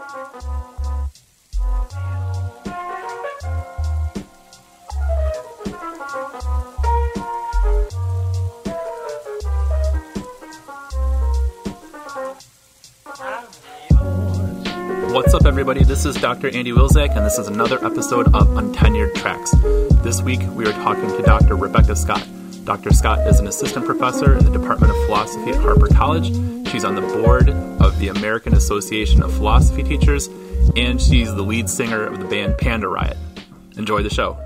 What's up, everybody? This is Dr. Andy Wilczek, and this is another episode of Untenured Tracks. This week, we are talking to Dr. Rebecca Scott. Dr. Scott is an assistant professor in the Department of Philosophy at Harper College. She's on the board of the American Association of Philosophy Teachers, and she's the lead singer of the band Panda Riot. Enjoy the show.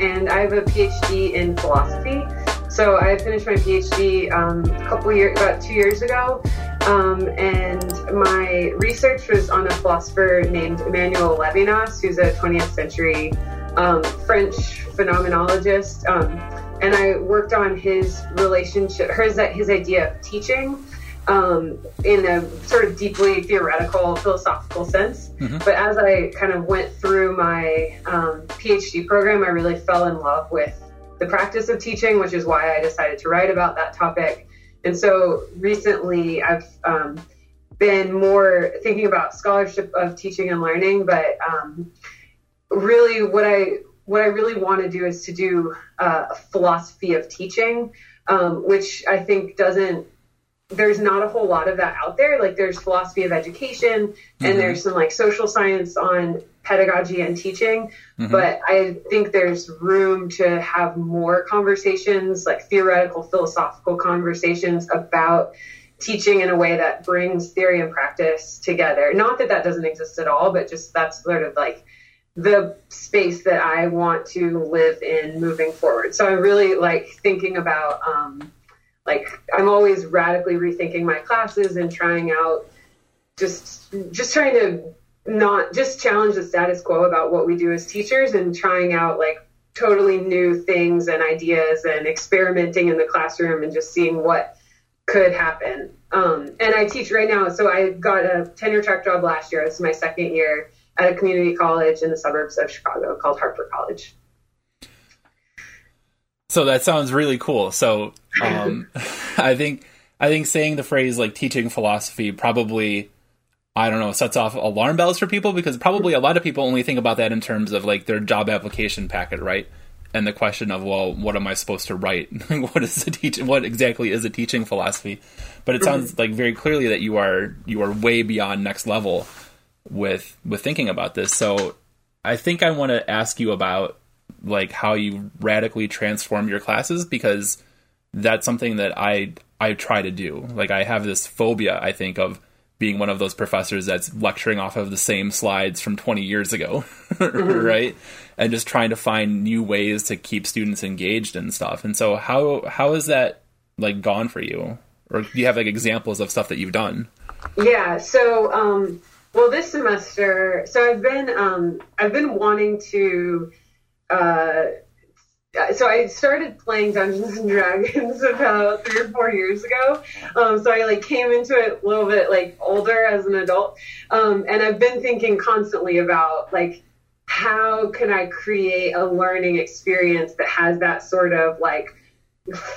And I have a PhD in philosophy. So I finished my PhD um, a couple years, about two years ago, um, and my research was on a philosopher named Emmanuel Levinas, who's a 20th century um, French phenomenologist, um, and I worked on his relationship, his his idea of teaching um, in a sort of deeply theoretical, philosophical sense. Mm-hmm. But as I kind of went through my um, PhD program, I really fell in love with the practice of teaching, which is why I decided to write about that topic. And so recently, I've um, been more thinking about scholarship of teaching and learning, but um, really, what I what I really want to do is to do uh, a philosophy of teaching, um, which I think doesn't there's not a whole lot of that out there. Like there's philosophy of education mm-hmm. and there's some like social science on pedagogy and teaching. Mm-hmm. But I think there's room to have more conversations, like theoretical, philosophical conversations about teaching in a way that brings theory and practice together. Not that that doesn't exist at all, but just that's sort of like the space that I want to live in moving forward. So I'm really like thinking about, um, like I'm always radically rethinking my classes and trying out just just trying to not just challenge the status quo about what we do as teachers and trying out like totally new things and ideas and experimenting in the classroom and just seeing what could happen. Um, and I teach right now, so I got a tenure track job last year. Is my second year at a community college in the suburbs of Chicago called Harper College. So that sounds really cool. So um, I think I think saying the phrase like teaching philosophy probably I don't know sets off alarm bells for people because probably a lot of people only think about that in terms of like their job application packet, right? And the question of well, what am I supposed to write? what is a teach? What exactly is a teaching philosophy? But it sounds like very clearly that you are you are way beyond next level with with thinking about this. So I think I want to ask you about like how you radically transform your classes because that's something that I I try to do. Like I have this phobia, I think, of being one of those professors that's lecturing off of the same slides from 20 years ago, mm-hmm. right? And just trying to find new ways to keep students engaged and stuff. And so how how is that like gone for you? Or do you have like examples of stuff that you've done? Yeah, so um well this semester so I've been um I've been wanting to uh, so I started playing Dungeons and Dragons about three or four years ago. Um, so I like came into it a little bit like older as an adult, um, and I've been thinking constantly about like how can I create a learning experience that has that sort of like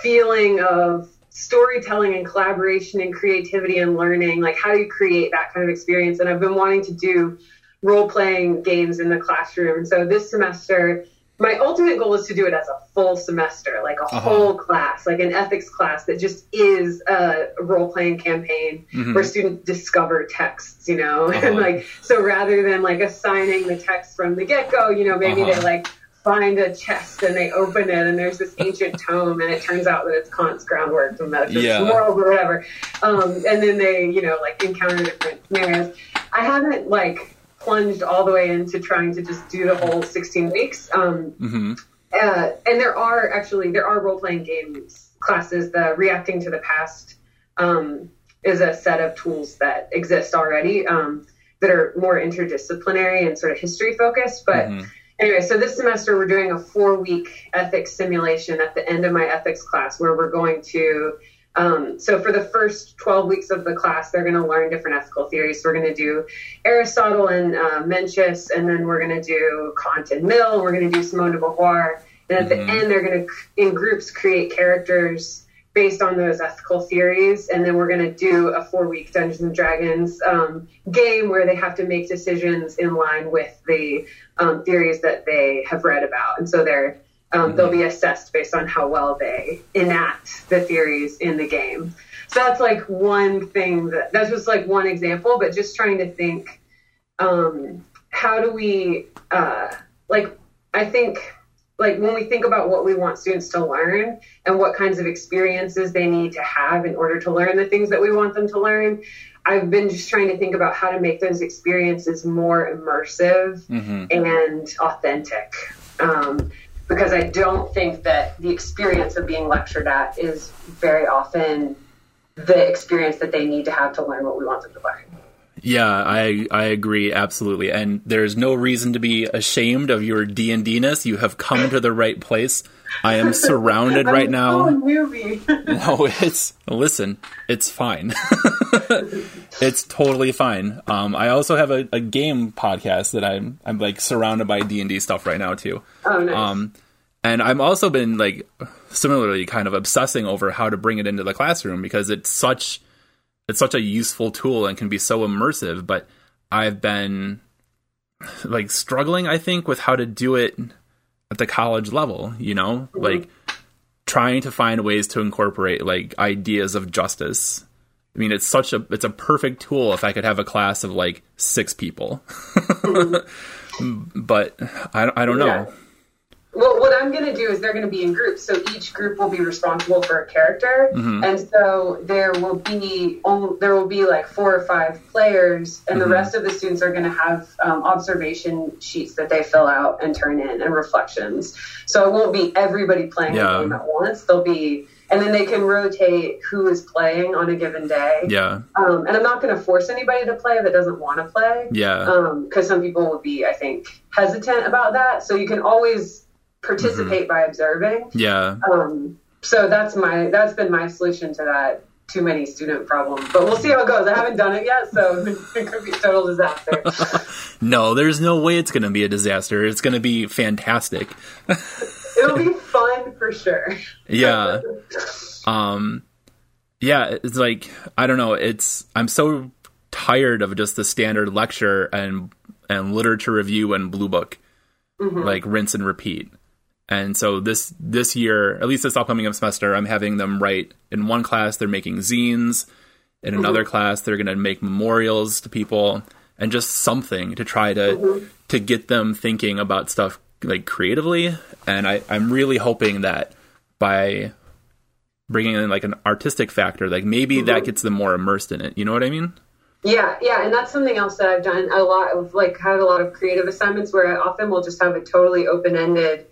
feeling of storytelling and collaboration and creativity and learning. Like how do you create that kind of experience? And I've been wanting to do role playing games in the classroom. So this semester my ultimate goal is to do it as a full semester, like a uh-huh. whole class, like an ethics class that just is a role playing campaign mm-hmm. where students discover texts, you know, uh-huh. and like so rather than like assigning the text from the get go, you know, maybe uh-huh. they like find a chest and they open it and there's this ancient tome and it turns out that it's Kant's groundwork from metaphysics yeah. world or whatever, um, and then they you know like encounter different scenarios. I haven't like plunged all the way into trying to just do the whole 16 weeks. Um, mm-hmm. uh, and there are actually there are role playing games classes. The reacting to the past um, is a set of tools that exist already um, that are more interdisciplinary and sort of history focused. But mm-hmm. anyway, so this semester we're doing a four week ethics simulation at the end of my ethics class where we're going to. Um, so for the first 12 weeks of the class, they're going to learn different ethical theories. So we're going to do Aristotle and uh, Mencius, and then we're going to do Kant and Mill. We're going to do Simone de Beauvoir, and at mm-hmm. the end, they're going to in groups create characters based on those ethical theories. And then we're going to do a four week Dungeons and Dragons um, game where they have to make decisions in line with the um, theories that they have read about. And so they're um, mm-hmm. they'll be assessed based on how well they enact the theories in the game. So that's like one thing that that's just like one example, but just trying to think, um, how do we, uh, like, I think like when we think about what we want students to learn and what kinds of experiences they need to have in order to learn the things that we want them to learn i've been just trying to think about how to make those experiences more immersive mm-hmm. and authentic um, because i don't think that the experience of being lectured at is very often the experience that they need to have to learn what we want them to learn yeah, I I agree absolutely, and there's no reason to be ashamed of your D and D ness. You have come to the right place. I am surrounded right now. no, it's listen, it's fine. it's totally fine. Um, I also have a, a, game podcast that I'm I'm like surrounded by D and D stuff right now too. Oh, nice. Um, and I'm also been like similarly kind of obsessing over how to bring it into the classroom because it's such it's such a useful tool and can be so immersive, but I've been like struggling, I think, with how to do it at the college level, you know, mm-hmm. like trying to find ways to incorporate like ideas of justice. I mean, it's such a it's a perfect tool if I could have a class of like six people, mm-hmm. but I, I don't know. Well, what I'm going to do is they're going to be in groups. So each group will be responsible for a character, mm-hmm. and so there will be only, there will be like four or five players, and mm-hmm. the rest of the students are going to have um, observation sheets that they fill out and turn in, and reflections. So it won't be everybody playing yeah. the game at once. They'll be and then they can rotate who is playing on a given day. Yeah. Um, and I'm not going to force anybody to play that doesn't want to play. Yeah. Because um, some people would be, I think, hesitant about that. So you can always participate mm-hmm. by observing. Yeah. Um, so that's my that's been my solution to that too many student problem. But we'll see how it goes. I haven't done it yet, so it could be a total disaster. no, there's no way it's going to be a disaster. It's going to be fantastic. It'll be fun for sure. yeah. Um yeah, it's like I don't know, it's I'm so tired of just the standard lecture and and literature review and blue book. Mm-hmm. Like rinse and repeat. And so this this year, at least this upcoming semester, I'm having them write in one class they're making zines, in another mm-hmm. class they're going to make memorials to people and just something to try to mm-hmm. to get them thinking about stuff like creatively. And I, I'm really hoping that by bringing in like an artistic factor, like maybe mm-hmm. that gets them more immersed in it. You know what I mean? Yeah, yeah, and that's something else that I've done a lot of. Like, had a lot of creative assignments where I often will just have a totally open ended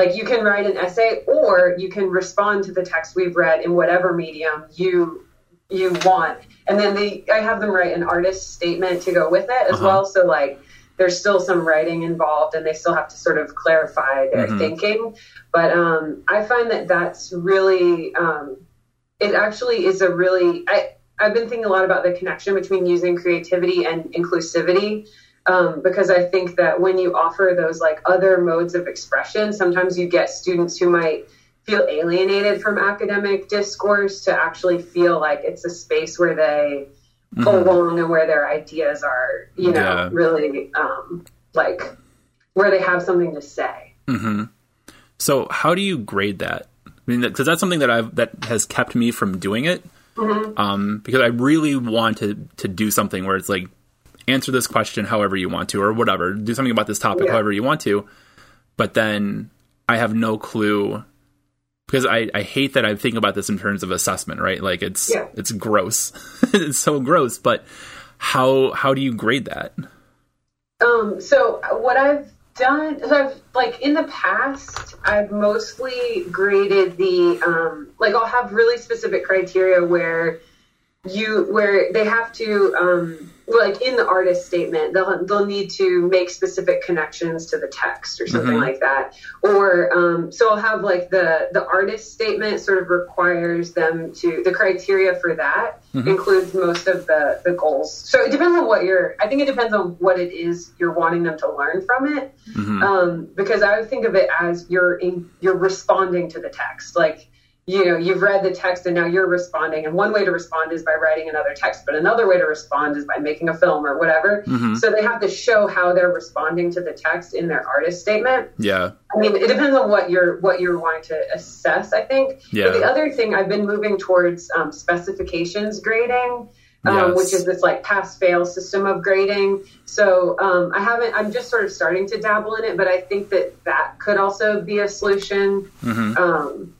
like you can write an essay or you can respond to the text we've read in whatever medium you you want. And then they I have them write an artist statement to go with it as uh-huh. well. So like there's still some writing involved and they still have to sort of clarify their mm-hmm. thinking. But um, I find that that's really, um, it actually is a really, I, I've been thinking a lot about the connection between using creativity and inclusivity um, because I think that when you offer those like other modes of expression, sometimes you get students who might feel alienated from academic discourse to actually feel like it's a space where they mm-hmm. belong and where their ideas are, you know, yeah. really um, like where they have something to say. Mm-hmm. So, how do you grade that? I mean, because that's something that I've that has kept me from doing it. Mm-hmm. Um, because I really want to to do something where it's like answer this question however you want to, or whatever. Do something about this topic yeah. however you want to. But then I have no clue because I, I hate that I think about this in terms of assessment, right? Like it's yeah. it's gross. it's so gross. But how how do you grade that? Um, so what I've done so I've like in the past I've mostly graded the um like I'll have really specific criteria where you where they have to um like in the artist statement, they'll they'll need to make specific connections to the text or something Mhm. like that. Or um, so I'll have like the the artist statement sort of requires them to the criteria for that Mhm. includes most of the the goals. So it depends on what you're. I think it depends on what it is you're wanting them to learn from it. Mhm. Um, because I would think of it as you're in, you're responding to the text, like you know you've read the text and now you're responding and one way to respond is by writing another text but another way to respond is by making a film or whatever Mhm. so they have to show how they're responding to the text in their artist statement Yeah. i mean it depends on what you're what you're wanting to assess i think Yeah. but the other thing i've been moving towards um, specifications grading um, Yes. which is this like pass fail system of grading. So um, I haven't, I'm just sort of starting to dabble in it, but I think that that could also be a solution Mhm. um,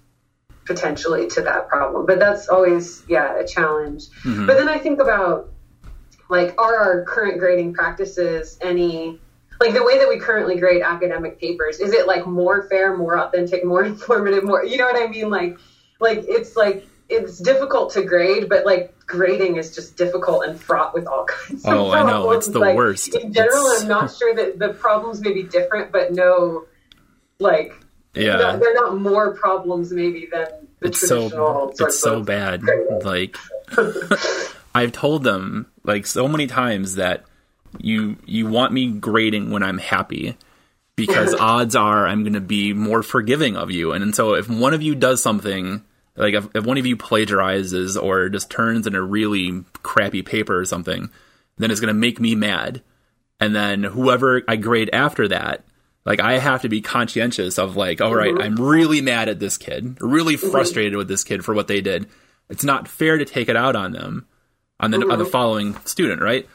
potentially to that problem. But that's always, yeah, a challenge. Mhm. But then I think about like, are our current grading practices any, like the way that we currently grade academic papers, is it like more fair, more authentic, more informative, more, you know what I mean? Like, like it's like, it's difficult to grade, but like grading is just difficult and fraught with all kinds of Oh, I know. problems. It's the Like, worst. In general, It's- I'm not sure that the problems may be different, but no, like, Yeah. no, they're not more problems maybe than the it's traditional so it's so bad like i've told them like so many times that you you want me grading when i'm happy because odds are i'm going to be more forgiving of you. And, and so if one of you does something like if, if one of you plagiarizes or just turns in a really crappy paper or something then it's going to make me mad. And then whoever i grade after that like I have to be conscientious of like, all right, I'm really mad at this kid, really mm-hmm. frustrated with this kid for what they did. It's not fair to take it out on them, on the on the mm-hmm. following student, right?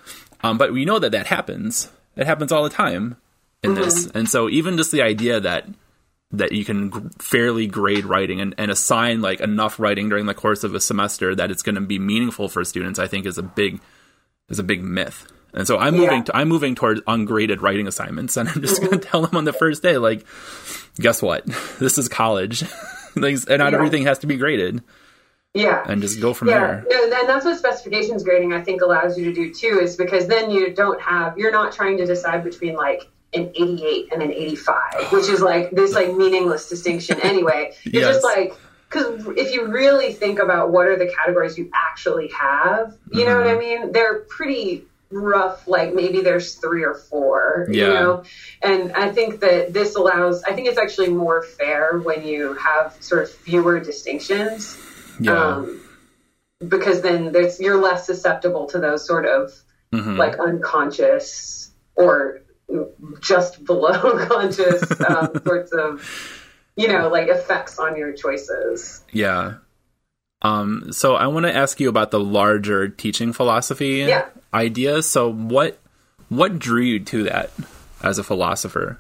Um, but we know that that happens. It happens all the time in mm-hmm. this, and so even just the idea that that you can fairly grade writing and, and assign like enough writing during the course of a semester that it's going to be meaningful for students, I think is a big is a big myth. And so I'm moving Yeah. to, I'm moving towards ungraded writing assignments, and I'm just going to mm-hmm. tell them on the first day, like, guess what? This is college. Things, and not Yeah. everything has to be graded, yeah. and just go from Yeah, there. no, and that's what specifications grading I think allows you to do too, is because then you don't have you're not trying to decide between like an 88 and an 85, which is like this like meaningless distinction anyway. You're Yes. just like because if you really think about what are the categories you actually have, you know mm-hmm. what I mean? They're pretty rough. Like maybe there's three or four, you Yeah. know. And I think that this allows. I think it's actually more fair when you have sort of fewer distinctions Yeah, um, because then there's you're less susceptible to those sort of Mhm. like unconscious or just below conscious um, sorts of you know like effects on your choices. yeah. Um, so I want to ask you about the larger teaching philosophy Yeah. Idea. So what what drew you to that as a philosopher?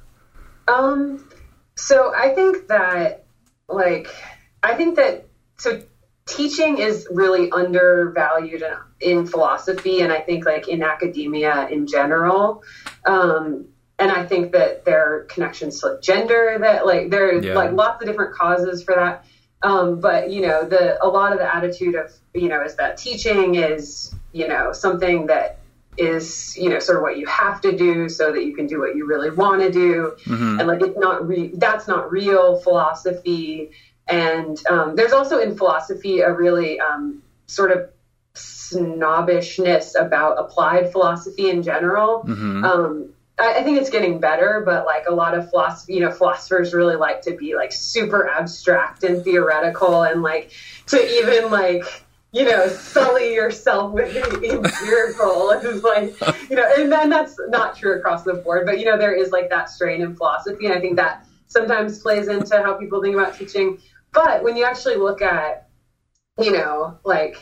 Um, so I think that, like, I think that so teaching is really undervalued in, in philosophy, and I think like in academia in general. Um, and I think that there are connections to like, gender that like there are Yeah. like lots of different causes for that. Um, but you know, the a lot of the attitude of you know is that teaching is you know something that is you know sort of what you have to do so that you can do what you really want to do Mhm. and like it's not re- that's not real philosophy and um, there's also in philosophy a really um, sort of snobbishness about applied philosophy in general Mhm. um, I, I think it's getting better, but like a lot of philosophy, you know, philosophers really like to be like super abstract and theoretical and like to even like, you know, sully yourself with the empirical is like, you know, and then that's not true across the board, but you know, there is like that strain in philosophy. And I think that sometimes plays into how people think about teaching. But when you actually look at, you know, like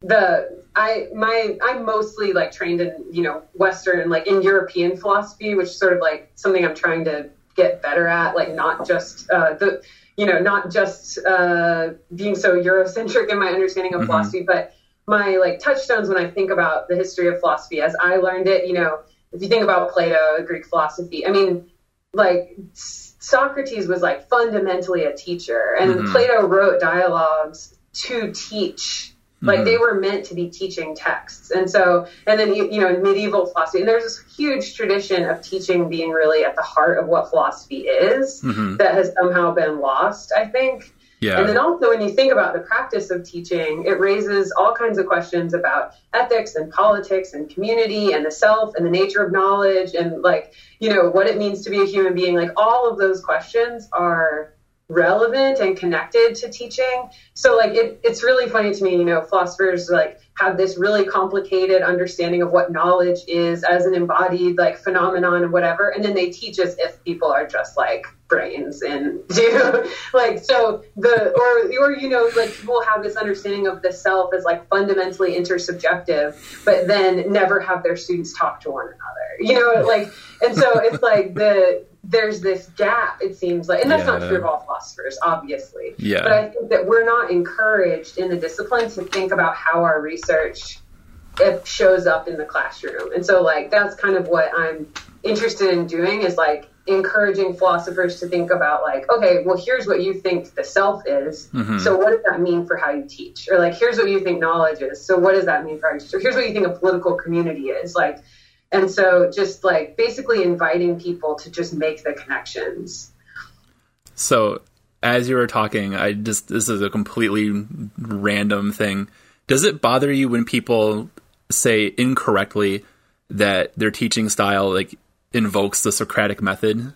the I my I'm mostly like trained in you know Western like in European philosophy, which is sort of like something I'm trying to get better at, like not just uh, the you know not just uh, being so Eurocentric in my understanding of Mhm. philosophy, but my like touchstones when I think about the history of philosophy as I learned it. You know, if you think about Plato, Greek philosophy, I mean, like Socrates was like fundamentally a teacher, and Mhm. Plato wrote dialogues to teach Like they were meant to be teaching texts. And so, and then, you, you know, medieval philosophy, and there's this huge tradition of teaching being really at the heart of what philosophy is Mhm. that has somehow been lost, I think. Yeah. And then also, when you think about the practice of teaching, it raises all kinds of questions about ethics and politics and community and the self and the nature of knowledge and, like, you know, what it means to be a human being. Like, all of those questions are relevant and connected to teaching. So, like, it, it's really funny to me, you know, philosophers, like, have this really complicated understanding of what knowledge is as an embodied, like, phenomenon and whatever. And then they teach as if people are just, like, brains and do like so the or or you know like people have this understanding of the self as like fundamentally intersubjective but then never have their students talk to one another you know like and so it's like the there's this gap it seems like and that's not true of all philosophers obviously Yeah. but i think that we're not encouraged in the discipline to think about how our research it shows up in the classroom. And so like that's kind of what I'm interested in doing is like encouraging philosophers to think about like, okay, well here's what you think the self is. Mhm. So what does that mean for how you teach? Or like here's what you think knowledge is. So what does that mean for how you teach? Or here's what you think a political community is. Like and so just like basically inviting people to just make the connections. So, as you were talking, I just this is a completely random thing. Does it bother you when people say incorrectly that their teaching style like invokes the Socratic method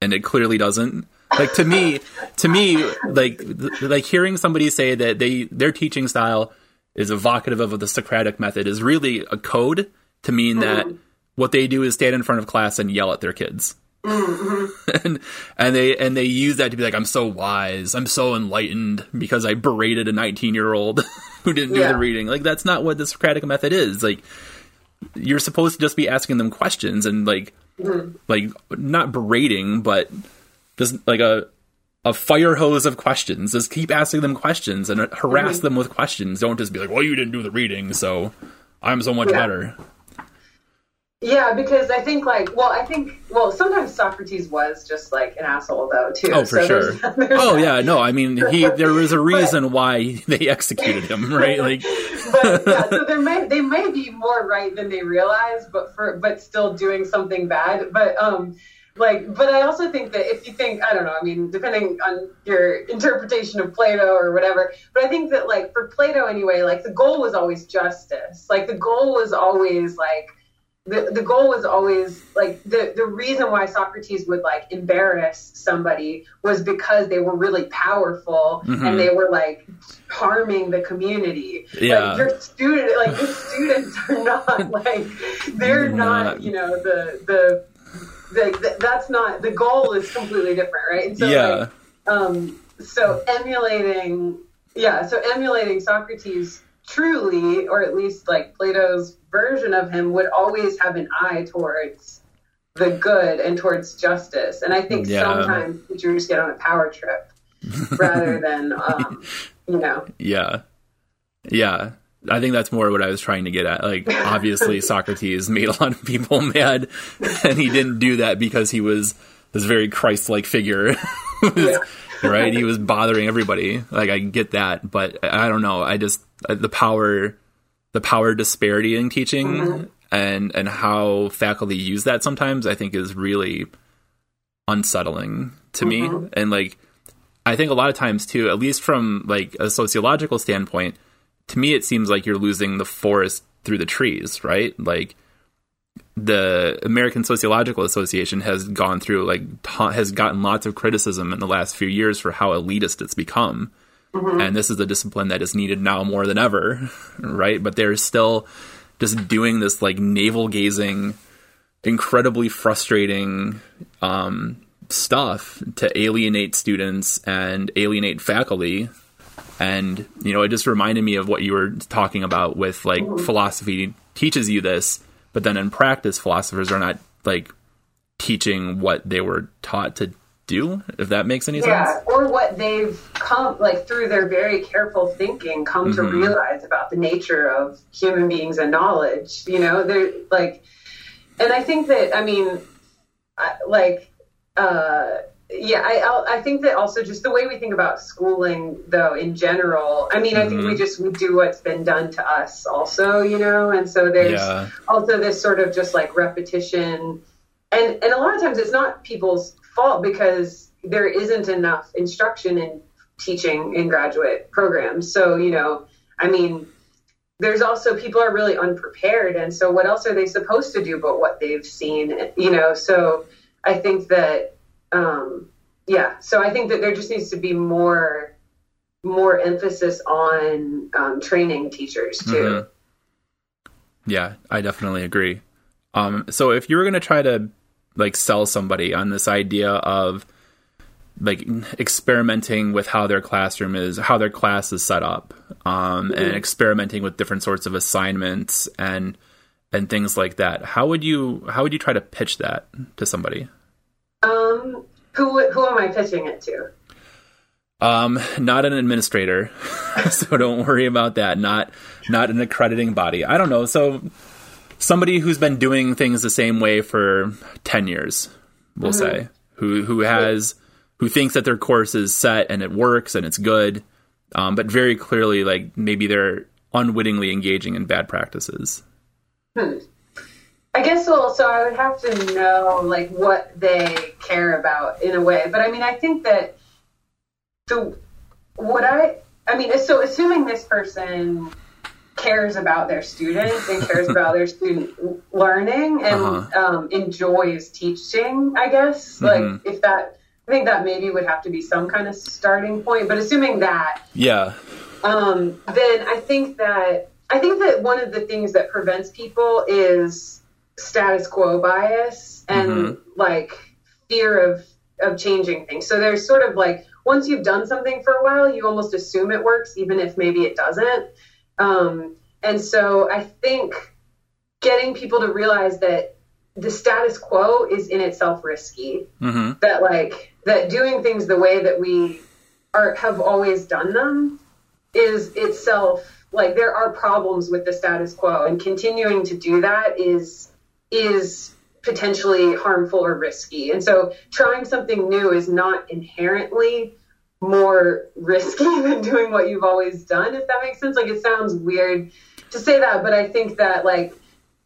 and it clearly doesn't? Like to me, to me like like hearing somebody say that they their teaching style is evocative of the Socratic method is really a code to mean that mm-hmm. what they do is stand in front of class and yell at their kids mm-hmm. and and they and they use that to be like, I'm so wise, I'm so enlightened because I berated a 19 year old who didn't do Yeah. the reading. Like that's not what the Socratic method is. Like you're supposed to just be asking them questions and like mm-hmm. like not berating, but just like a a fire hose of questions. Just keep asking them questions and harass them with questions. Don't just be like, well, you didn't do the reading, so I'm so much Yeah. better. Yeah, because I think like well, I think well, sometimes Socrates was just like an asshole though too. Oh, for So sure. there's- there's Oh that. yeah, no, I mean he there was a reason why they executed him, right? Like but yeah, so there may they may be more right than they realize, but for but still doing something bad. But um, like, but I also think that if you think I don't know, I mean, depending on your interpretation of Plato or whatever, but I think that like for Plato anyway, like the goal was always justice. Like the goal was always like the, the goal was always like the, the reason why Socrates would like embarrass somebody was because they were really powerful Mhm. and they were like harming the community. Yeah. Like your student like your students are not like they're Not- not, you know, the the the, the that's not the goal is completely different, right? And so yeah. like um so emulating yeah, so emulating Socrates truly, or at least like Plato's version of him, would always have an eye towards the good and towards justice. And I think Yeah. sometimes teachers get on a power trip rather than, um, you know, Yeah. Yeah. I think that's more what I was trying to get at. Like, obviously, Socrates made a lot of people mad, and he didn't do that because he was this very Christ like figure. Yeah. right? He was bothering everybody. Like, I get that, but I don't know. I just, the power, the power disparity in teaching Mm-hmm. and, and how faculty use that sometimes, I think is really unsettling to Mm-hmm. me. And, like, I think a lot of times too, at least from like a sociological standpoint, to me it seems like you're losing the forest through the trees, right? Like the American Sociological Association has gone through like ta- has gotten lots of criticism in the last few years for how elitist it's become. And this is a discipline that is needed now more than ever, right? But they're still just doing this like navel gazing, incredibly frustrating um, stuff to alienate students and alienate faculty. And, you know, it just reminded me of what you were talking about with like philosophy teaches you this, but then in practice, philosophers are not like teaching what they were taught to do, if that makes any yeah, sense. or what they've come, like through their very careful thinking, come to Mhm. realize about the nature of human beings and knowledge. You know, they're like, and I think that, I mean, I, like, uh, yeah, I I think that also just the way we think about schooling, though, in general. I mean, mm-hmm. I think we mm-hmm. just we do what's been done to us, also, you know, and so there's yeah. also this sort of just like repetition, and and a lot of times it's not people's fault because there isn't enough instruction in teaching in graduate programs. So you know, I mean, there's also people are really unprepared, and so what else are they supposed to do but what they've seen, you know? So I think that um, yeah, so I think that there just needs to be more more emphasis on um, training teachers too. Mm-hmm. Yeah, I definitely agree. Um, so if you were going to try to like sell somebody on this idea of like experimenting with how their classroom is, how their class is set up, um, mm-hmm. and experimenting with different sorts of assignments and and things like that. How would you how would you try to pitch that to somebody? Um, who who am I pitching it to? Um, not an administrator, so don't worry about that. Not not an accrediting body. I don't know. So somebody who's been doing things the same way for ten years, we'll mm-hmm. say, who who has who thinks that their course is set and it works and it's good, um, but very clearly, like maybe they're unwittingly engaging in bad practices. Hmm. I guess so. So I would have to know like what they care about in a way. But I mean, I think that the what I I mean, so assuming this person cares about their students and cares about their student learning and uh-huh. um, enjoys teaching, I guess. Mm-hmm. Like if that, I think that maybe would have to be some kind of starting point. But assuming that, yeah, um, then I think that I think that one of the things that prevents people is status quo bias and mm-hmm. like fear of of changing things. So there's sort of like once you've done something for a while, you almost assume it works, even if maybe it doesn't. Um, and so I think getting people to realize that the status quo is in itself risky. Mm-hmm. That like that doing things the way that we are have always done them is itself like there are problems with the status quo, and continuing to do that is is potentially harmful or risky. And so trying something new is not inherently more risky than doing what you've always done, if that makes sense. Like it sounds weird to say that, but I think that like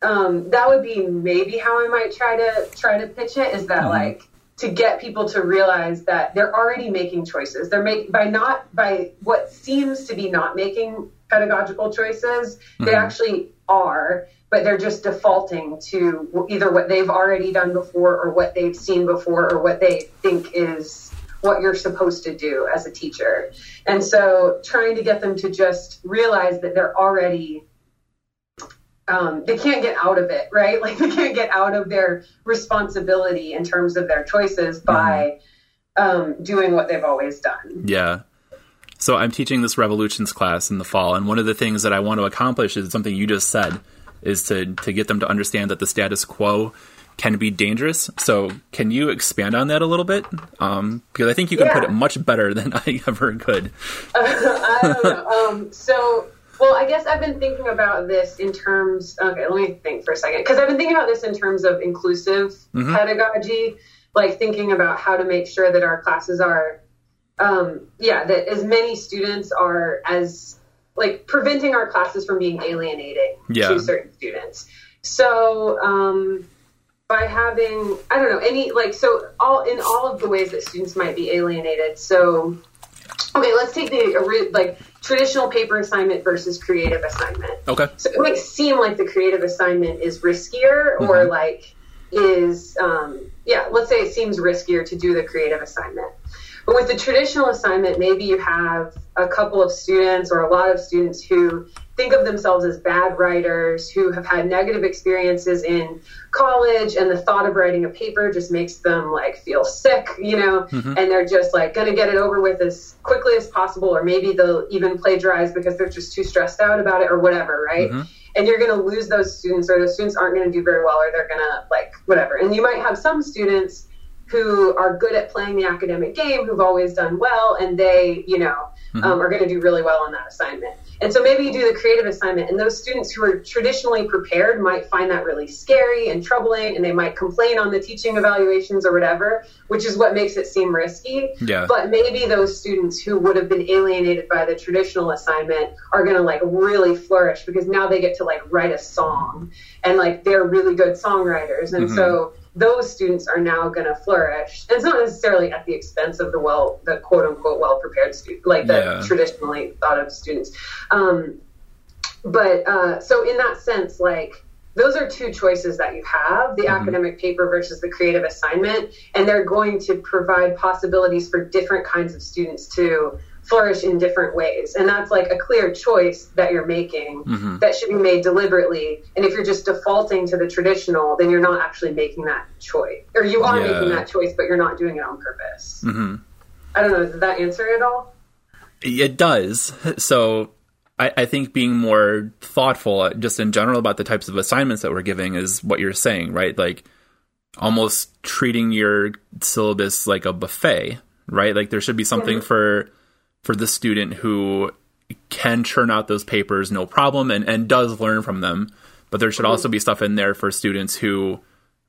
um, that would be maybe how I might try to try to pitch it is that mm-hmm. like to get people to realize that they're already making choices. They're make by not by what seems to be not making pedagogical choices, mm-hmm. they actually are but they're just defaulting to either what they've already done before or what they've seen before or what they think is what you're supposed to do as a teacher. And so trying to get them to just realize that they're already um, they can't get out of it, right? Like they can't get out of their responsibility in terms of their choices mm-hmm. by um, doing what they've always done. Yeah. So I'm teaching this revolutions class in the fall, and one of the things that I want to accomplish is something you just said, is to to get them to understand that the status quo can be dangerous. So, can you expand on that a little bit? Um, because I think you can yeah. put it much better than I ever could. I don't know. Um, so, well, I guess I've been thinking about this in terms. Okay, let me think for a second because I've been thinking about this in terms of inclusive mm-hmm. pedagogy, like thinking about how to make sure that our classes are, um, yeah, that as many students are as like preventing our classes from being alienating yeah. to certain students. So um, by having I don't know any like so all in all of the ways that students might be alienated. So okay, let's take the like traditional paper assignment versus creative assignment. Okay. So it might seem like the creative assignment is riskier mm-hmm. or like is um, yeah, let's say it seems riskier to do the creative assignment. But with the traditional assignment, maybe you have a couple of students or a lot of students who think of themselves as bad writers, who have had negative experiences in college, and the thought of writing a paper just makes them like feel sick, you know, mm-hmm. and they're just like going to get it over with as quickly as possible, or maybe they'll even plagiarize because they're just too stressed out about it or whatever, right? Mm-hmm. And you're going to lose those students, or those students aren't going to do very well, or they're going to like whatever. And you might have some students who are good at playing the academic game, who've always done well, and they, you know, mm-hmm. um, are going to do really well on that assignment. And so maybe you do the creative assignment, and those students who are traditionally prepared might find that really scary and troubling, and they might complain on the teaching evaluations or whatever, which is what makes it seem risky. Yeah. But maybe those students who would have been alienated by the traditional assignment are going to like really flourish because now they get to like write a song, and like they're really good songwriters, and mm-hmm. so those students are now going to flourish. And it's not necessarily at the expense of the well, the quote unquote well prepared student, like the yeah. traditionally thought of students. Um, but uh, so in that sense, like those are two choices that you have the mm-hmm. academic paper versus the creative assignment and they're going to provide possibilities for different kinds of students to flourish in different ways. And that's like a clear choice that you're making mm-hmm. that should be made deliberately. And if you're just defaulting to the traditional, then you're not actually making that choice. Or you are yeah. making that choice, but you're not doing it on purpose. Mm-hmm. I don't know. Does that answer it all? It does. So I, I, think being more thoughtful, uh, just in general, about the types of assignments that we're giving is what you're saying, right? Like almost treating your syllabus like a buffet, right? Like there should be something mm-hmm. for for the student who can churn out those papers no problem and, and does learn from them. But there should also be stuff in there for students who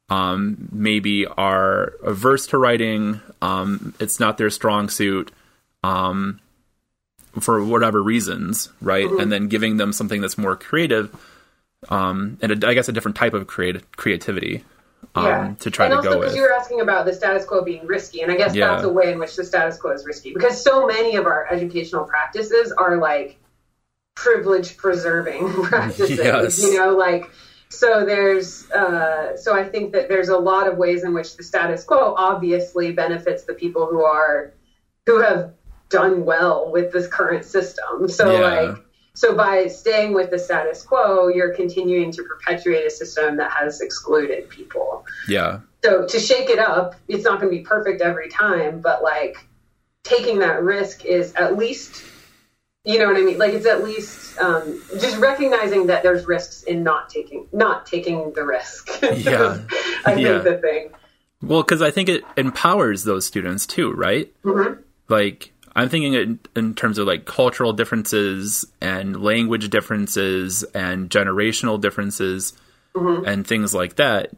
um, maybe are averse to writing. Um, it's not their strong suit um, for whatever reasons, right? Mm-hmm. And then giving them something that's more creative um, and a, I guess a different type of creative creativity um, yeah. to try and to also, go with. You were asking about the status quo being risky, and I guess yeah. that's a way in which the status quo is risky because so many of our educational practices are like privilege preserving practices. Yes. You know, like so there's uh, so I think that there's a lot of ways in which the status quo obviously benefits the people who are who have done well with this current system. So yeah. like so by staying with the status quo, you're continuing to perpetuate a system that has excluded people. Yeah. So to shake it up, it's not going to be perfect every time, but like taking that risk is at least you know what I mean? Like it's at least um, just recognizing that there's risks in not taking not taking the risk. Yeah, I yeah. think the thing. Well, because I think it empowers those students too, right? Mm-hmm. Like I'm thinking in, in, terms of like cultural differences and language differences and generational differences mm-hmm. and things like that.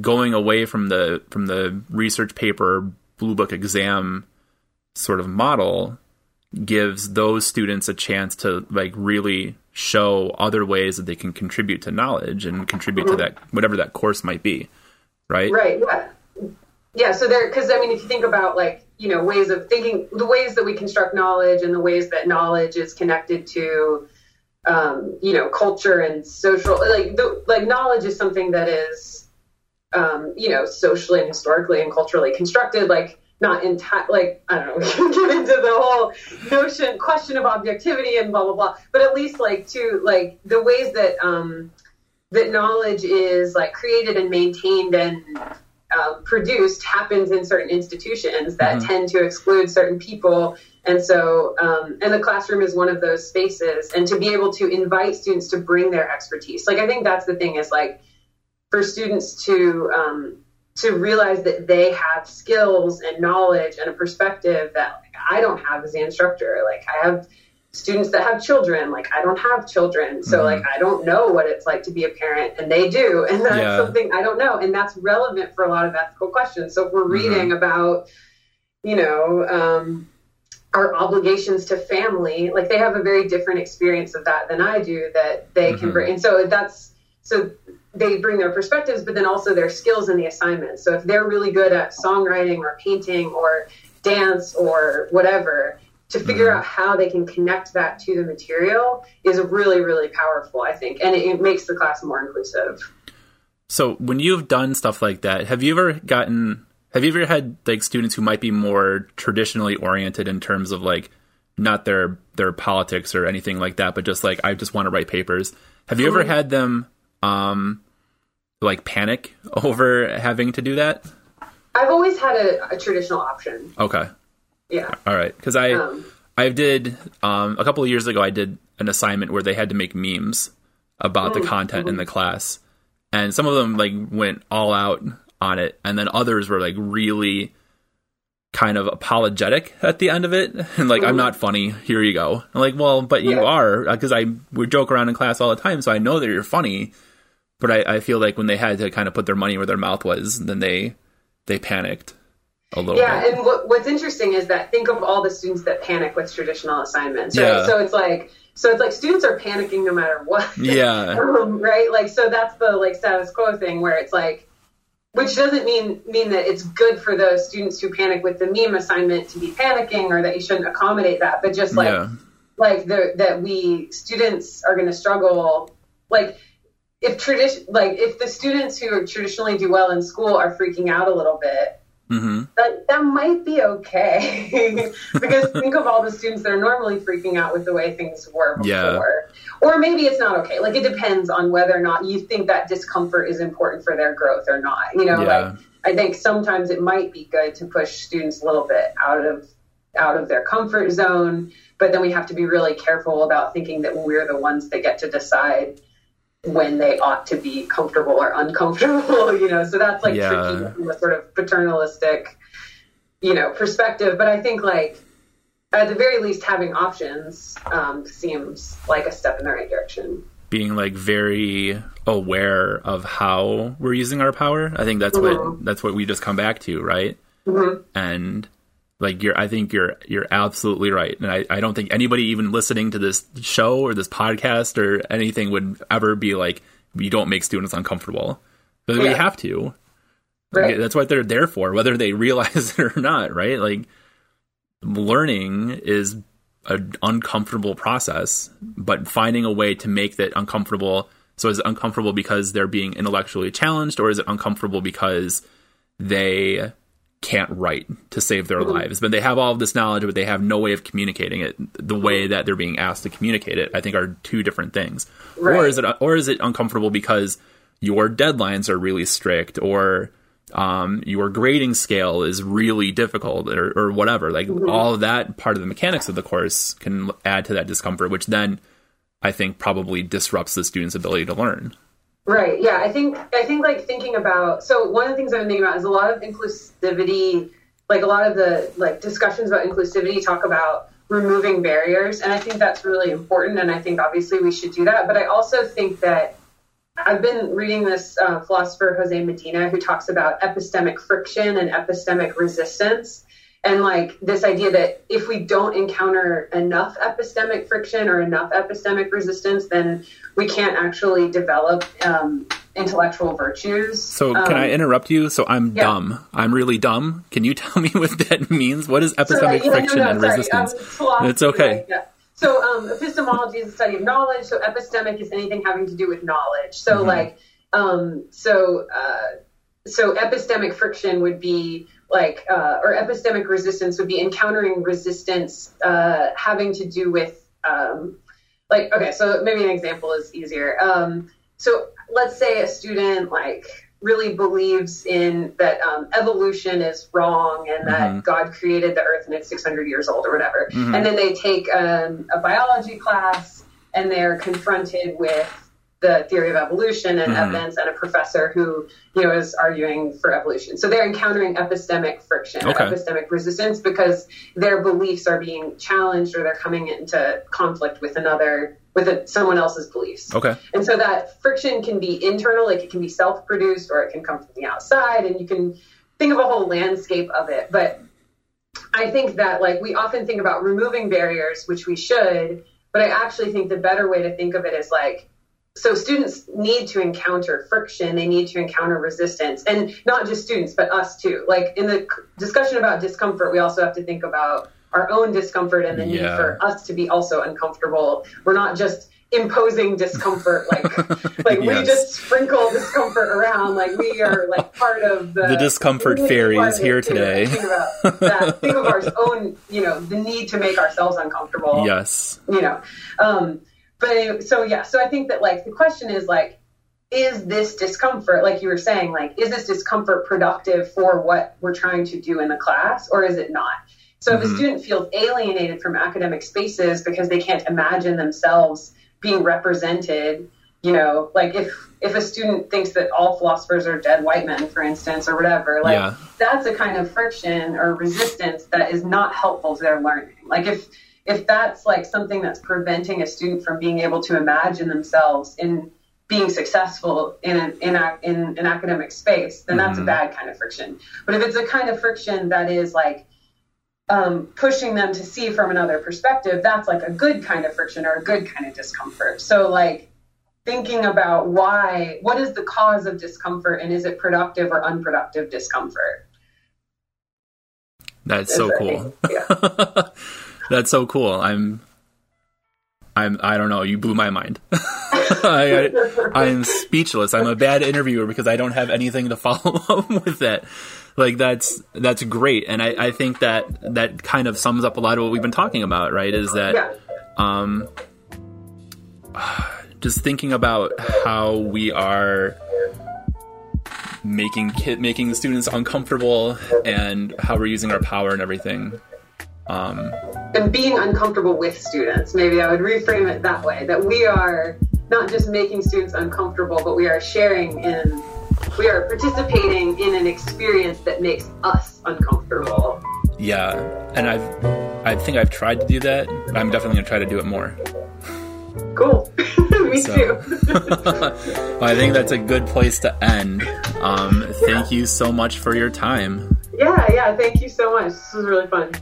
Going away from the from the research paper blue book exam sort of model gives those students a chance to like really show other ways that they can contribute to knowledge and contribute mm-hmm. to that whatever that course might be right right yeah yeah so there because i mean if you think about like you know ways of thinking the ways that we construct knowledge and the ways that knowledge is connected to um, you know culture and social like the, like knowledge is something that is um, you know socially and historically and culturally constructed like not entire like i don't know we can get into the whole notion question of objectivity and blah blah blah. But at least like to like the ways that um that knowledge is like created and maintained and um, produced happens in certain institutions that mm-hmm. tend to exclude certain people. And so, um, and the classroom is one of those spaces. And to be able to invite students to bring their expertise, like I think that's the thing is like for students to um, to realize that they have skills and knowledge and a perspective that I don't have as the instructor. Like I have students that have children like i don't have children so mm-hmm. like i don't know what it's like to be a parent and they do and that's yeah. something i don't know and that's relevant for a lot of ethical questions so if we're mm-hmm. reading mm-hmm. about you know um, our obligations to family like they have a very different experience of that than i do that they mm-hmm. can bring and so that's so they bring their perspectives but then also their skills in the assignment so if they're really good at songwriting or painting or dance or whatever to figure mm-hmm. out how they can connect that to the material is really really powerful i think. And it, it, makes the class more inclusive. So when you've done stuff like that have you ever gotten have you ever had like students who might be more traditionally oriented in terms of like not their their politics or anything like that but just like i just want to write papers? Have you mm-hmm. ever had them um like panic over having to do that? I've always had a, a traditional option. Okay yeah. All right, because I um, I did um, a couple of years ago. I did an assignment where they had to make memes about mm-hmm. the content in the class, and some of them like went all out on it, and then others were like really kind of apologetic at the end of it and like i'm not funny here you go I'm like well but you Yeah. are because i would joke around in class all the time so i know that you're funny but I, I feel like when they had to kind of put their money where their mouth was then they they panicked a little Yeah, bit and what, what's interesting is that think of all the students that panic with traditional assignments, right? Yeah. So it's like, so it's like students are panicking no matter what. yeah um, right? Like, so that's the like status quo thing where it's like, which doesn't mean mean that it's good for those students who panic with the meme assignment to be panicking or that you shouldn't accommodate that, but just like yeah like the, that we students are going to struggle like if tradition like if the students who traditionally do well in school are freaking out a little bit hmm that that might be okay. Because think of all the students that are normally freaking out with the way things were before. Yeah. or maybe it's not okay. Like it depends on whether or not you think that discomfort is important for their growth or not. You know Yeah. like i think sometimes it might be good to push students a little bit out of out of their comfort zone but then we have to be really careful about thinking that we're the ones that get to decide when they ought to be comfortable or uncomfortable, you know. So that's like Yeah. tricky from a sort of paternalistic, you know, perspective. But I think like at the very least having options um, seems like a step in the right direction. being like very aware of how we're using our power i think that's Mhm. what that's what we just come back to right Mhm. and like you're i think you're you're absolutely right. And I, I don't think anybody even listening to this show or this podcast or anything would ever be like you don't make students uncomfortable. But we have to. Right. that's what they're there for whether they realize it or not right? Like learning is an uncomfortable process but finding a way to make that uncomfortable so is it uncomfortable because they're being intellectually challenged or is it uncomfortable because they can't write to save their lives. But they have all of this knowledge but they have no way of communicating it. The way that they're being asked to communicate it i think are two different things. Or is it or is it uncomfortable because your deadlines are really strict or um, your grading scale is really difficult or, or whatever? Like all of that part of the mechanics of the course can add to that discomfort which then i think probably disrupts the student's ability to learn Right. Yeah. I think I think like thinking about so one of the things I've been thinking about is a lot of inclusivity, like a lot of the like discussions about inclusivity talk about removing barriers, and I think that's really important, and I think obviously we should do that. But I also think that I've been reading this uh, philosopher Jose Medina who talks about epistemic friction and epistemic resistance. And like this idea that if we don't encounter enough epistemic friction or enough epistemic resistance, then we can't actually develop um, intellectual virtues. so can i Um, interrupt you so i'm yeah. dumb i'm really dumb can you tell me what that means what is epistemic yeah, no, friction no, and sorry, resistance um, It's okay. yeah. So um, epistemology is the study of knowledge. So epistemic is anything having to do with knowledge. So Mhm. like, um, so uh, so epistemic friction would be like, uh, or epistemic resistance would be encountering resistance uh, having to do with um, like, okay, so maybe an example is easier. Um, so let's say a student like really believes in that um, evolution is wrong and that Mhm. God created the earth and it's 600 years old or whatever. Mhm. And then they take um, a biology class and they're confronted with the theory of evolution and Mhm. evidence and a professor who you know is arguing for evolution. So they're encountering epistemic friction Okay. epistemic resistance because their beliefs are being challenged or they're coming into conflict with another with a, someone else's beliefs. okay And so that friction can be internal, like it can be self produced or it can come from the outside, and you can think of a whole landscape of it. But I think that, like, we often think about removing barriers, which we should, but I actually think the better way to think of it is like, so students need to encounter friction, they need to encounter resistance, and not just students, but us too. Like, in the discussion about discomfort, we also have to think about our own discomfort and the need for us to be also uncomfortable. We're not just imposing discomfort like like we just sprinkle discomfort around like we are like part of the The discomfort fairy is here today. think about that. Think of our own you know the need to make ourselves uncomfortable. Yes. You know um but so yeah so i think that like the question is like is this discomfort like you were saying like is this discomfort productive for what we're trying to do in the class or is it not so if a Mhm. student feels alienated from academic spaces because they can't imagine themselves being represented you know, like if if a student thinks that all philosophers are dead white men, for instance, or whatever, like Yeah. that's a kind of friction or resistance that is not helpful to their learning. Like if if that's like something that's preventing a student from being able to imagine themselves in being successful in an in, a, in an academic space, then that's a bad kind of friction. But if it's a kind of friction that is like um, pushing them to see from another perspective, that's like a good kind of friction or a good kind of discomfort. So like thinking about why, what is the cause of discomfort, and is it productive or unproductive discomfort? That's so cool. think- yeah. That's so cool. I'm, I'm, I don't know. You blew my mind. I, I, I'm speechless. I'm a bad interviewer because I don't have anything to follow up with that. Like that's that's great, and I, I think that that kind of sums up a lot of what we've been talking about. Right? Is that yeah. um, just thinking about how we are making kid making the students uncomfortable and how we're using our power and everything. Um, and being uncomfortable with students. Maybe I would reframe it that way that we are not just making students uncomfortable, but we are sharing in, we are participating in an experience that makes us uncomfortable. yeah, and I've I think I've tried to do that. I'm definitely gonna try to do it more. Cool. Me too. Well, I think that's a good place to end. Um, thank you so much for your time. yeah, yeah. Thank you so much. This was really fun.